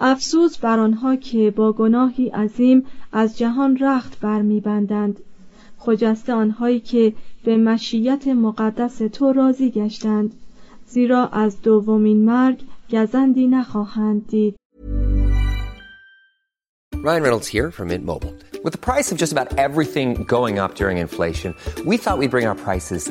افسوس بر آنها که با گناهی عظیم از جهان رخت برمیبندند خجسته آنهایی که به مشیت مقدس تو راضی گشتند زیرا از دومین مرگ گزندی نخواهند دید Ryan Reynolds here from Mint Mobile. With the price of just about everything going up during inflation, we thought we'd bring our prices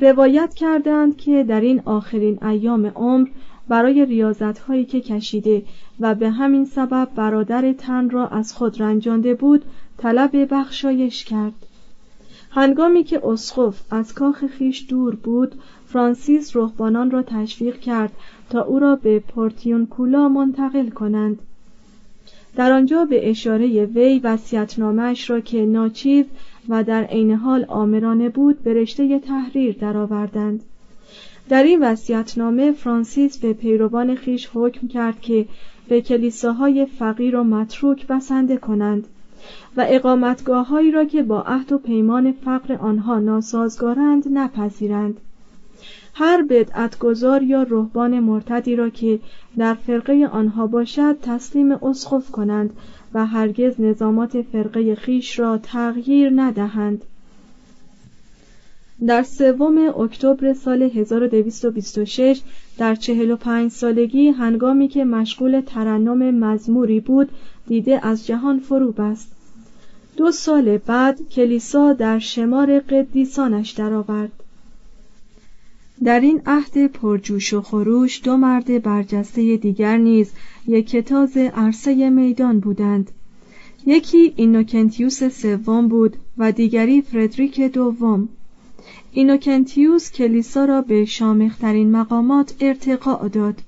روایت کردند که در این آخرین ایام عمر برای ریاضت هایی که کشیده و به همین سبب برادر تن را از خود رنجانده بود طلب بخشایش کرد. هنگامی که اسقف از کاخ خیش دور بود فرانسیس رهبانان را تشویق کرد تا او را به پورتیونکولا منتقل کنند. در آنجا به اشاره وی وصیت‌نامه‌اش را که ناچیز و در عین حال آمرانه بود به رشته تحریر درآوردند. در این وصیت‌نامه فرانسیس به پیروان خیش حکم کرد که به کلیساهای فقیر و متروک بسنده کنند و اقامتگاههایی را که با عهد و پیمان فقر آنها ناسازگارند نپذیرند. هر بدعتگذار یا رهبان مرتدی را که در فرقه آنها باشد تسلیم اسقف کنند و هرگز نظامات فرقه خیش را تغییر ندهند. در سوم اکتبر سال 1226 در 45 سالگی هنگامی که مشغول ترنم مزموری بود دیده از جهان فرو بست. دو سال بعد کلیسا در شمار قدیسانش درآورد. در این عهد پرجوش و خروش دو مرد برجسته دیگر نیز یکتاز عرصه میدان بودند. یکی اینوکنتیوس سوم بود و دیگری فردریک دوم. اینوکنتیوس کلیسا را به شامخترین مقامات ارتقا داد.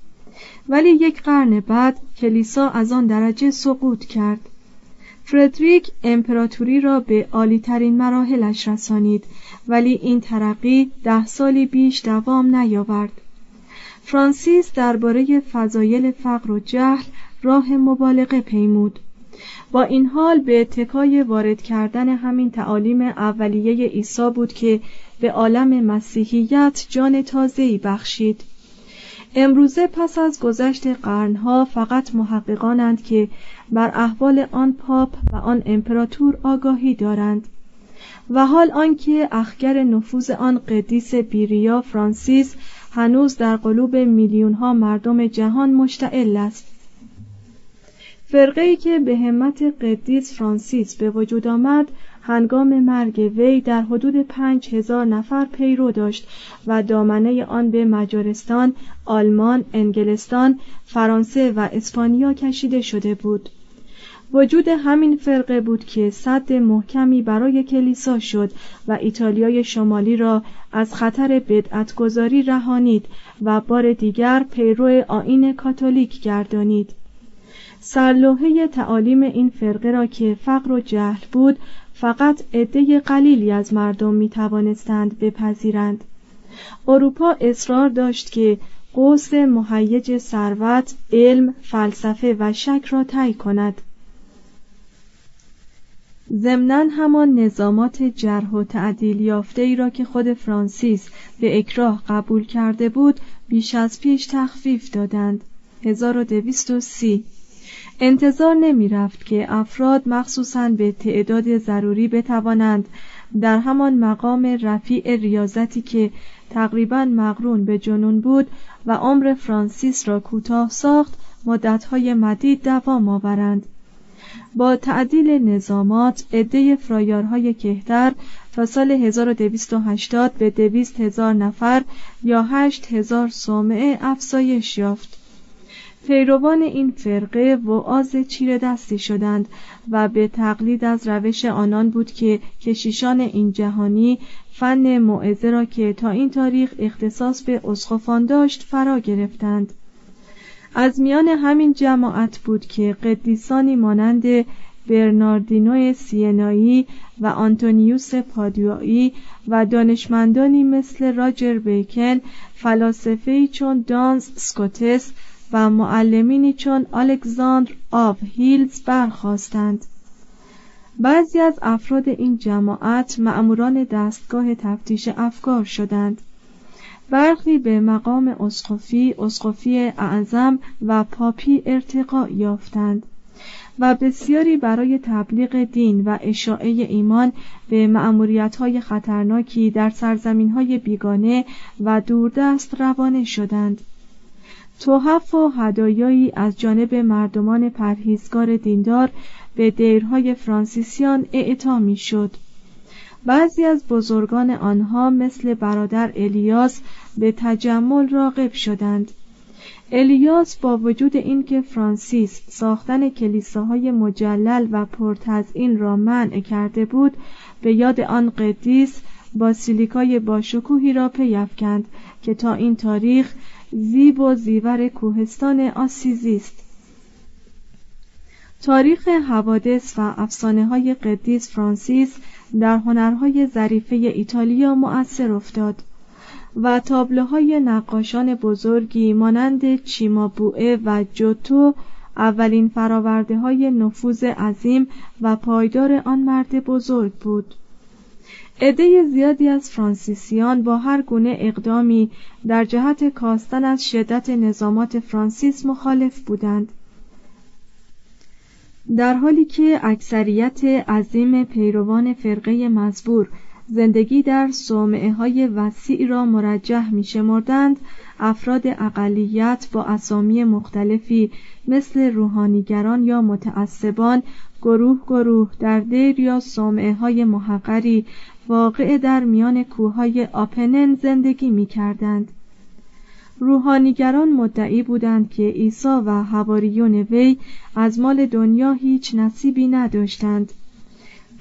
ولی یک قرن بعد کلیسا از آن درجه سقوط کرد. فردریک امپراتوری را به عالیترین مراحلش رسانید ولی این ترقی ده سالی بیش دوام نیاورد. فرانسیس درباره فضایل فقر و جهل راه مبالغه پیمود. با این حال به اتکای وارد کردن همین تعالیم اولیه عیسی بود که به عالم مسیحیت جان تازه‌ای بخشید. امروزه پس از گذشت قرنها فقط محققانند که بر احوال آن پاپ و آن امپراتور آگاهی دارند و حال آنکه اخگر نفوذ آن قدیس بیریا فرانسیس هنوز در قلوب میلیون ها مردم جهان مشتعل است. فرقه ای که به همت قدیس فرانسیس به وجود آمد هنگام مرگ وی در حدود پنج هزار نفر پیرو داشت و دامنه آن به مجارستان، آلمان، انگلستان، فرانسه و اسپانیا کشیده شده بود. وجود همین فرقه بود که صد محکمی برای کلیسا شد و ایتالیای شمالی را از خطر بدعتگذاری رهانید و بار دیگر پیرو آین کاتولیک گردانید. سرلوحه تعالیم این فرقه را که فقر و جهل بود فقط عده قلیلی از مردم می توانستند بپذیرند. اروپا اصرار داشت که قوس مهیج ثروت علم فلسفه و شک را طی کند. ضمنا همان نظامات جرح و تعدیل یافته ای را که خود فرانسیس به اکراه قبول کرده بود بیش از پیش تخفیف دادند. 1230 انتظار نمی رفت که افراد مخصوصاً به تعداد ضروری بتوانند در همان مقام رفیع ریاضتی که تقریبا مقرون به جنون بود و عمر فرانسیس را کوتاه ساخت مدتهای مدید دوام آورند. با تعدیل نظامات عده فرایارهای کهتر تا سال 1280 به دویست هزار نفر یا هشت هزار صومعه افزایش یافت. پیروان این فرقه وعاز چیر دستی شدند و به تقلید از روش آنان بود که کشیشان این جهانی فن معزه را که تا این تاریخ اختصاص به اسقفان داشت فرا گرفتند. از میان همین جماعت بود که قدیسانی مانند برناردینو سینایی و آنتونیوس پادوایی و دانشمندانی مثل راجر بیکن فلاسفه‌ای چون دانز سکوتس و معلمینی چون الکساندر آب هیلز برخواستند بعضی از افراد این جماعت مأموران دستگاه تفتیش افکار شدند برخی به مقام اسقفی، اسقفی اعظم و پاپی ارتقا یافتند و بسیاری برای تبلیغ دین و اشاعه ایمان به های خطرناکی در های بیگانه و دوردست روانه شدند. توحف و هدایایی از جانب مردمان پرهیزگار دیندار به دیرهای فرانسیسیان اعطا می‌شد. بعضی از بزرگان آنها مثل برادر الیاس به تجمل راغب شدند الیاس با وجود اینکه فرانسیس ساختن کلیساهای مجلل و پرتزئین را منع کرده بود به یاد آن قدیس باسیلیکای باشکوهی را پیافکند که تا این تاریخ زیب و زیور کوهستان آسیزی است تاریخ حوادث و افسانه های قدیس فرانسیس در هنرهای ظریفه ایتالیا مؤثر افتاد و تابلوهای نقاشان بزرگی مانند چیمابوئه و جوتو اولین فراورده های نفوذ عظیم و پایدار آن مرد بزرگ بود. عده زیادی از فرانسیسیان با هر گونه اقدامی در جهت کاستن از شدت نظامات فرانسیس مخالف بودند. در حالی که اکثریت عظیم پیروان فرقه مزبور زندگی در صومعه های وسیع را مرجح می شمردند افراد اقلیت با اسامی مختلفی مثل روحانیگران یا متعصبان گروه گروه در دیر یا صومعه های محقری واقع در میان کوههای آپنن زندگی می کردند. روحانیگران مدعی بودند که عیسی و حواریون وی از مال دنیا هیچ نصیبی نداشتند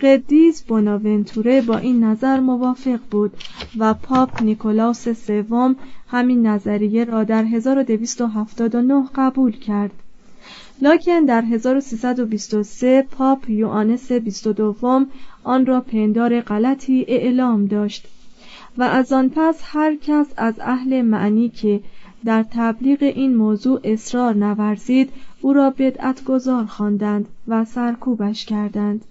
قدیس بوناونتوره با این نظر موافق بود و پاپ نیکولاس سوم همین نظریه را در 1279 قبول کرد لاکن در 1323 پاپ یوانس 22 آن را پندار غلطی اعلام داشت و از آن پس هر کس از اهل معنی که در تبلیغ این موضوع اصرار نورزید او را بدعت گذار خواندند و سرکوبش کردند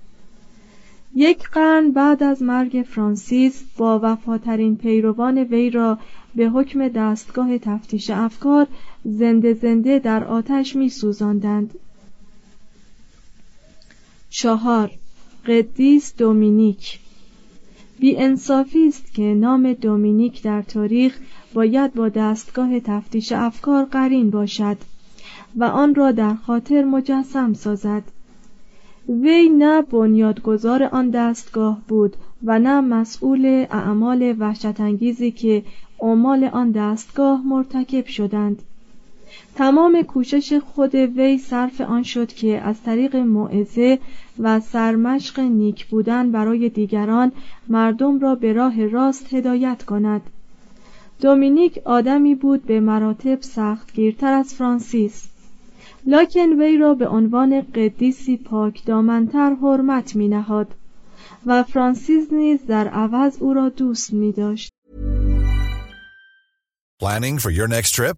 یک قرن بعد از مرگ فرانسیس با وفاترین پیروان وی را به حکم دستگاه تفتیش افکار زنده زنده در آتش می سوزاندند. چهار قدیس دومینیک. بی انصافی است که نام دومینیک در تاریخ باید با دستگاه تفتیش افکار قرین باشد و آن را در خاطر مجسم سازد. وی نه بنیادگذار آن دستگاه بود و نه مسئول اعمال وحشتانگیزی که عمال آن دستگاه مرتکب شدند. تمام کوشش خود وی صرف آن شد که از طریق موعظه و سرمشق نیک بودن برای دیگران مردم را به راه راست هدایت کند دومینیک آدمی بود به مراتب سختگیرتر از فرانسیس لاکن وی را به عنوان قدیسی پاک دامنتر حرمت می نهاد و فرانسیس نیز در عوض او را دوست می داشت. Planning for your next trip?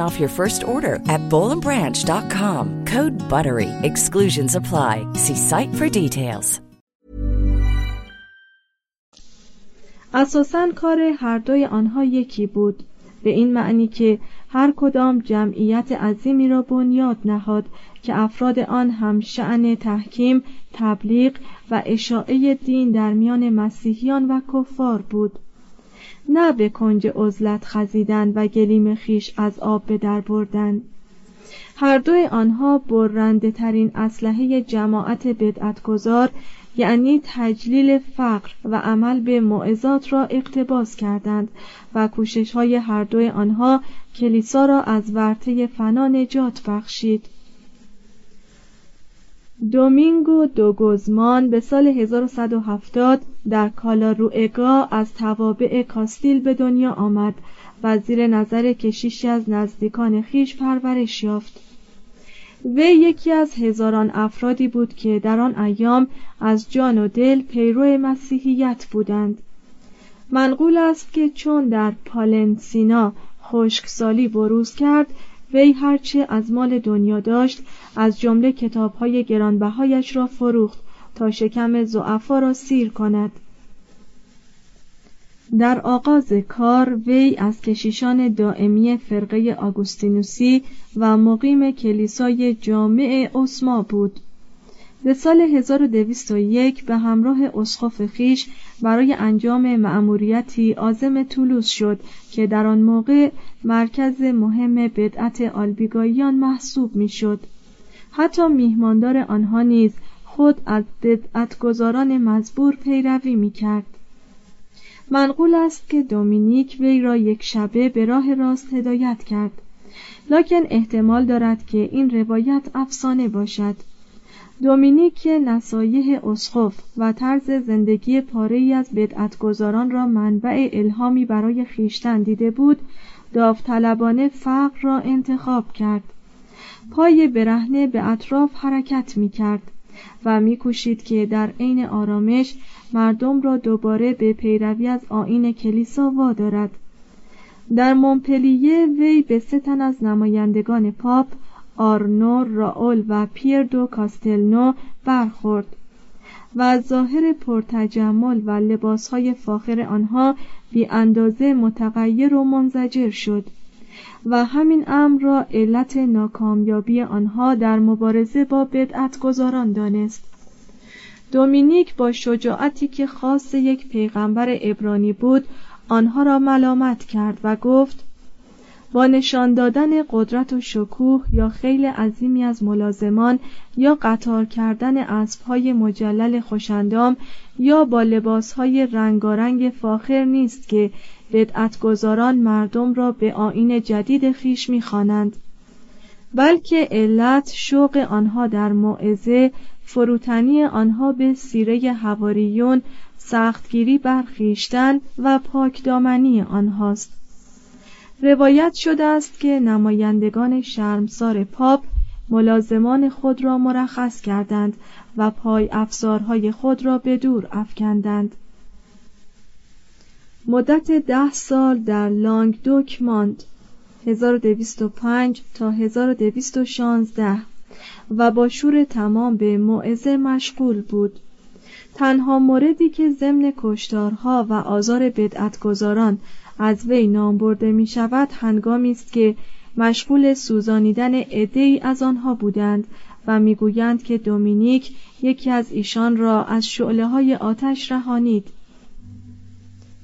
off your first order at bowlandbranch.com. Code BUTTERY. Exclusions apply. See site for details. اساساً کار هر دوی آنها یکی بود به این معنی که هر کدام جمعیت عظیمی را بنیاد نهاد که افراد آن هم شعن تحکیم، تبلیغ و اشاعه دین در میان مسیحیان و کفار بود نه به کنج عزلت خزیدن و گلیم خیش از آب به در بردن هر دوی آنها برنده ترین اسلحه جماعت بدعتگذار یعنی تجلیل فقر و عمل به معزات را اقتباس کردند و کوشش های هر دوی آنها کلیسا را از ورطه فنا نجات بخشید. دومینگو دوگوزمان به سال 1170 در کالاروئگا از توابع کاستیل به دنیا آمد و زیر نظر کشیشی از نزدیکان خیش پرورش یافت. وی یکی از هزاران افرادی بود که در آن ایام از جان و دل پیرو مسیحیت بودند. منقول است که چون در پالنسینا خشکسالی بروز کرد وی هرچه از مال دنیا داشت از جمله کتابهای گرانبهایش را فروخت تا شکم زعفا را سیر کند. در آغاز کار وی از کشیشان دائمی فرقه آگوستینوسی و مقیم کلیسای جامع اسما بود. به سال 1201 به همراه اسقف خیش برای انجام مأموریتی عازم طولوس شد که در آن موقع مرکز مهم بدعت آلبیگاییان محسوب می‌شد. حتی میهماندار آنها نیز خود از بدعتگزاران مزبور پیروی می‌کرد. منقول است که دومینیک وی را یک شبه به راه راست هدایت کرد لکن احتمال دارد که این روایت افسانه باشد دومینیک نصایح اسقف و طرز زندگی پاره از بدعتگزاران را منبع الهامی برای خیشتن دیده بود داوطلبانه فقر را انتخاب کرد. پای برهنه به اطراف حرکت می کرد و میکوشید که در عین آرامش مردم را دوباره به پیروی از آین کلیسا وادارد. در مونپلیه وی به سه تن از نمایندگان پاپ آرنو راول و پیر دو کاستلنو برخورد و ظاهر پرتجمل و لباسهای فاخر آنها بی اندازه متغیر و منزجر شد و همین امر را علت ناکامیابی آنها در مبارزه با بدعتگذاران دانست. دومینیک با شجاعتی که خاص یک پیغمبر ابرانی بود آنها را ملامت کرد و گفت با نشان دادن قدرت و شکوه یا خیل عظیمی از ملازمان یا قطار کردن اسبهای مجلل خوشندام یا با لباسهای رنگارنگ فاخر نیست که بدعتگذاران مردم را به آین جدید خیش می‌خوانند بلکه علت شوق آنها در موعظه فروتنی آنها به سیره هواریون سختگیری برخیشتن و پاکدامنی آنهاست. روایت شده است که نمایندگان شرمسار پاپ ملازمان خود را مرخص کردند و پای افزارهای خود را به دور افکندند. مدت ده سال در لانگدوک ماند 1205 تا 1216 و با شور تمام به موعظه مشغول بود. تنها موردی که ضمن کشتارها و آزار بدعتگذاران از وی نام برده می شود هنگامی است که مشغول سوزانیدن عدهای از آنها بودند و می‌گویند که دومینیک یکی از ایشان را از شعله های آتش رهانید.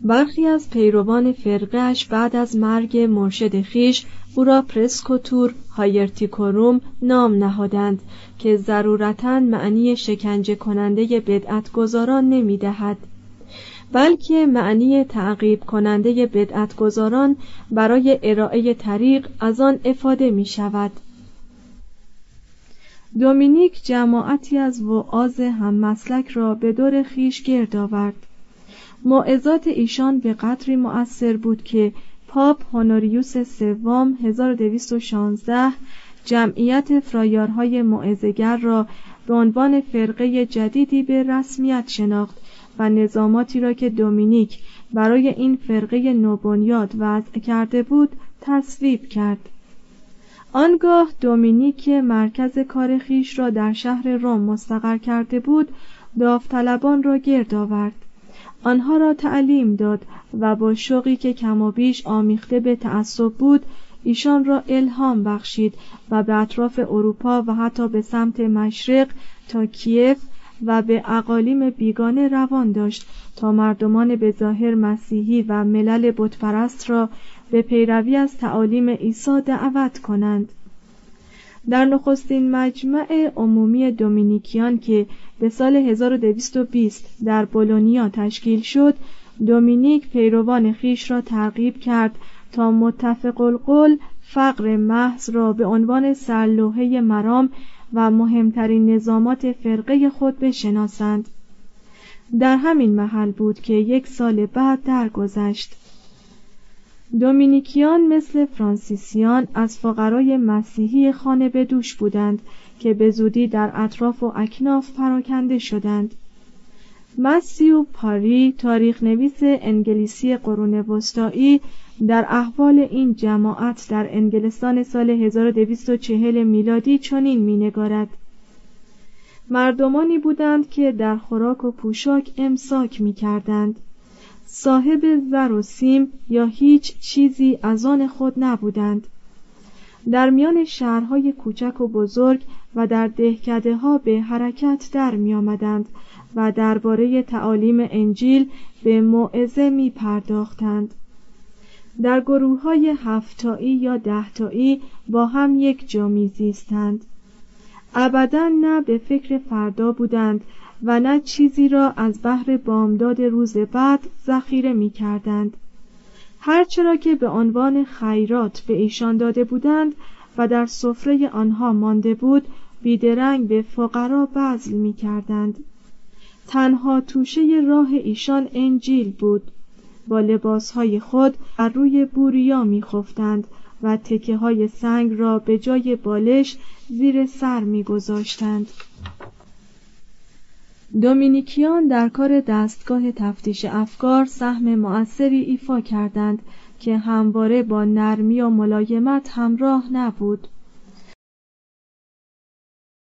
برخی از پیروان فرقهش بعد از مرگ مرشد خیش او را پرسکوتور هایرتیکوروم نام نهادند که ضرورتا معنی شکنجه کننده بدعتگذاران نمی دهد بلکه معنی تعقیب کننده بدعتگذاران برای ارائه طریق از آن افاده می شود. دومینیک جماعتی از وعاز هم مسلک را به دور خیش گرد آورد. موعظات ایشان به قدری مؤثر بود که پاپ هونوریوس سوم 1216 جمعیت فرایارهای معزگر را به عنوان فرقه جدیدی به رسمیت شناخت. و نظاماتی را که دومینیک برای این فرقه نوبنیاد وضع کرده بود تصویب کرد. آنگاه دومینیک مرکز کار خیش را در شهر روم مستقر کرده بود داوطلبان را گرد آورد. آنها را تعلیم داد و با شوقی که کم و بیش آمیخته به تعصب بود ایشان را الهام بخشید و به اطراف اروپا و حتی به سمت مشرق تا کیف و به اقالیم بیگانه روان داشت تا مردمان به ظاهر مسیحی و ملل بتپرست را به پیروی از تعالیم عیسی دعوت کنند. در نخستین مجمع عمومی دومینیکیان که به سال 1220 در بولونیا تشکیل شد دومینیک پیروان خیش را ترغیب کرد تا متفق القول فقر محض را به عنوان سرلوحه مرام و مهمترین نظامات فرقه خود بشناسند. در همین محل بود که یک سال بعد درگذشت. دومینیکیان مثل فرانسیسیان از فقرای مسیحی خانه به دوش بودند که به زودی در اطراف و اکناف پراکنده شدند. مسیو پاری تاریخ نویس انگلیسی قرون وسطایی در احوال این جماعت در انگلستان سال 1240 میلادی چنین مینگارد مردمانی بودند که در خوراک و پوشاک امساک می کردند. صاحب زر و سیم یا هیچ چیزی از آن خود نبودند در میان شهرهای کوچک و بزرگ و در دهکده ها به حرکت در می آمدند و درباره تعالیم انجیل به موعظه می پرداختند. در گروه های هفتایی یا دهتایی با هم یک جا زیستند. ابدا نه به فکر فردا بودند و نه چیزی را از بحر بامداد روز بعد ذخیره می کردند. هرچرا که به عنوان خیرات به ایشان داده بودند و در سفره آنها مانده بود بیدرنگ به فقرا بذل می کردند. تنها توشه راه ایشان انجیل بود با لباسهای خود بر روی بوریا میخفتند و تکه های سنگ را به جای بالش زیر سر میگذاشتند. دومینیکیان در کار دستگاه تفتیش افکار سهم مؤثری ایفا کردند که همواره با نرمی و ملایمت همراه نبود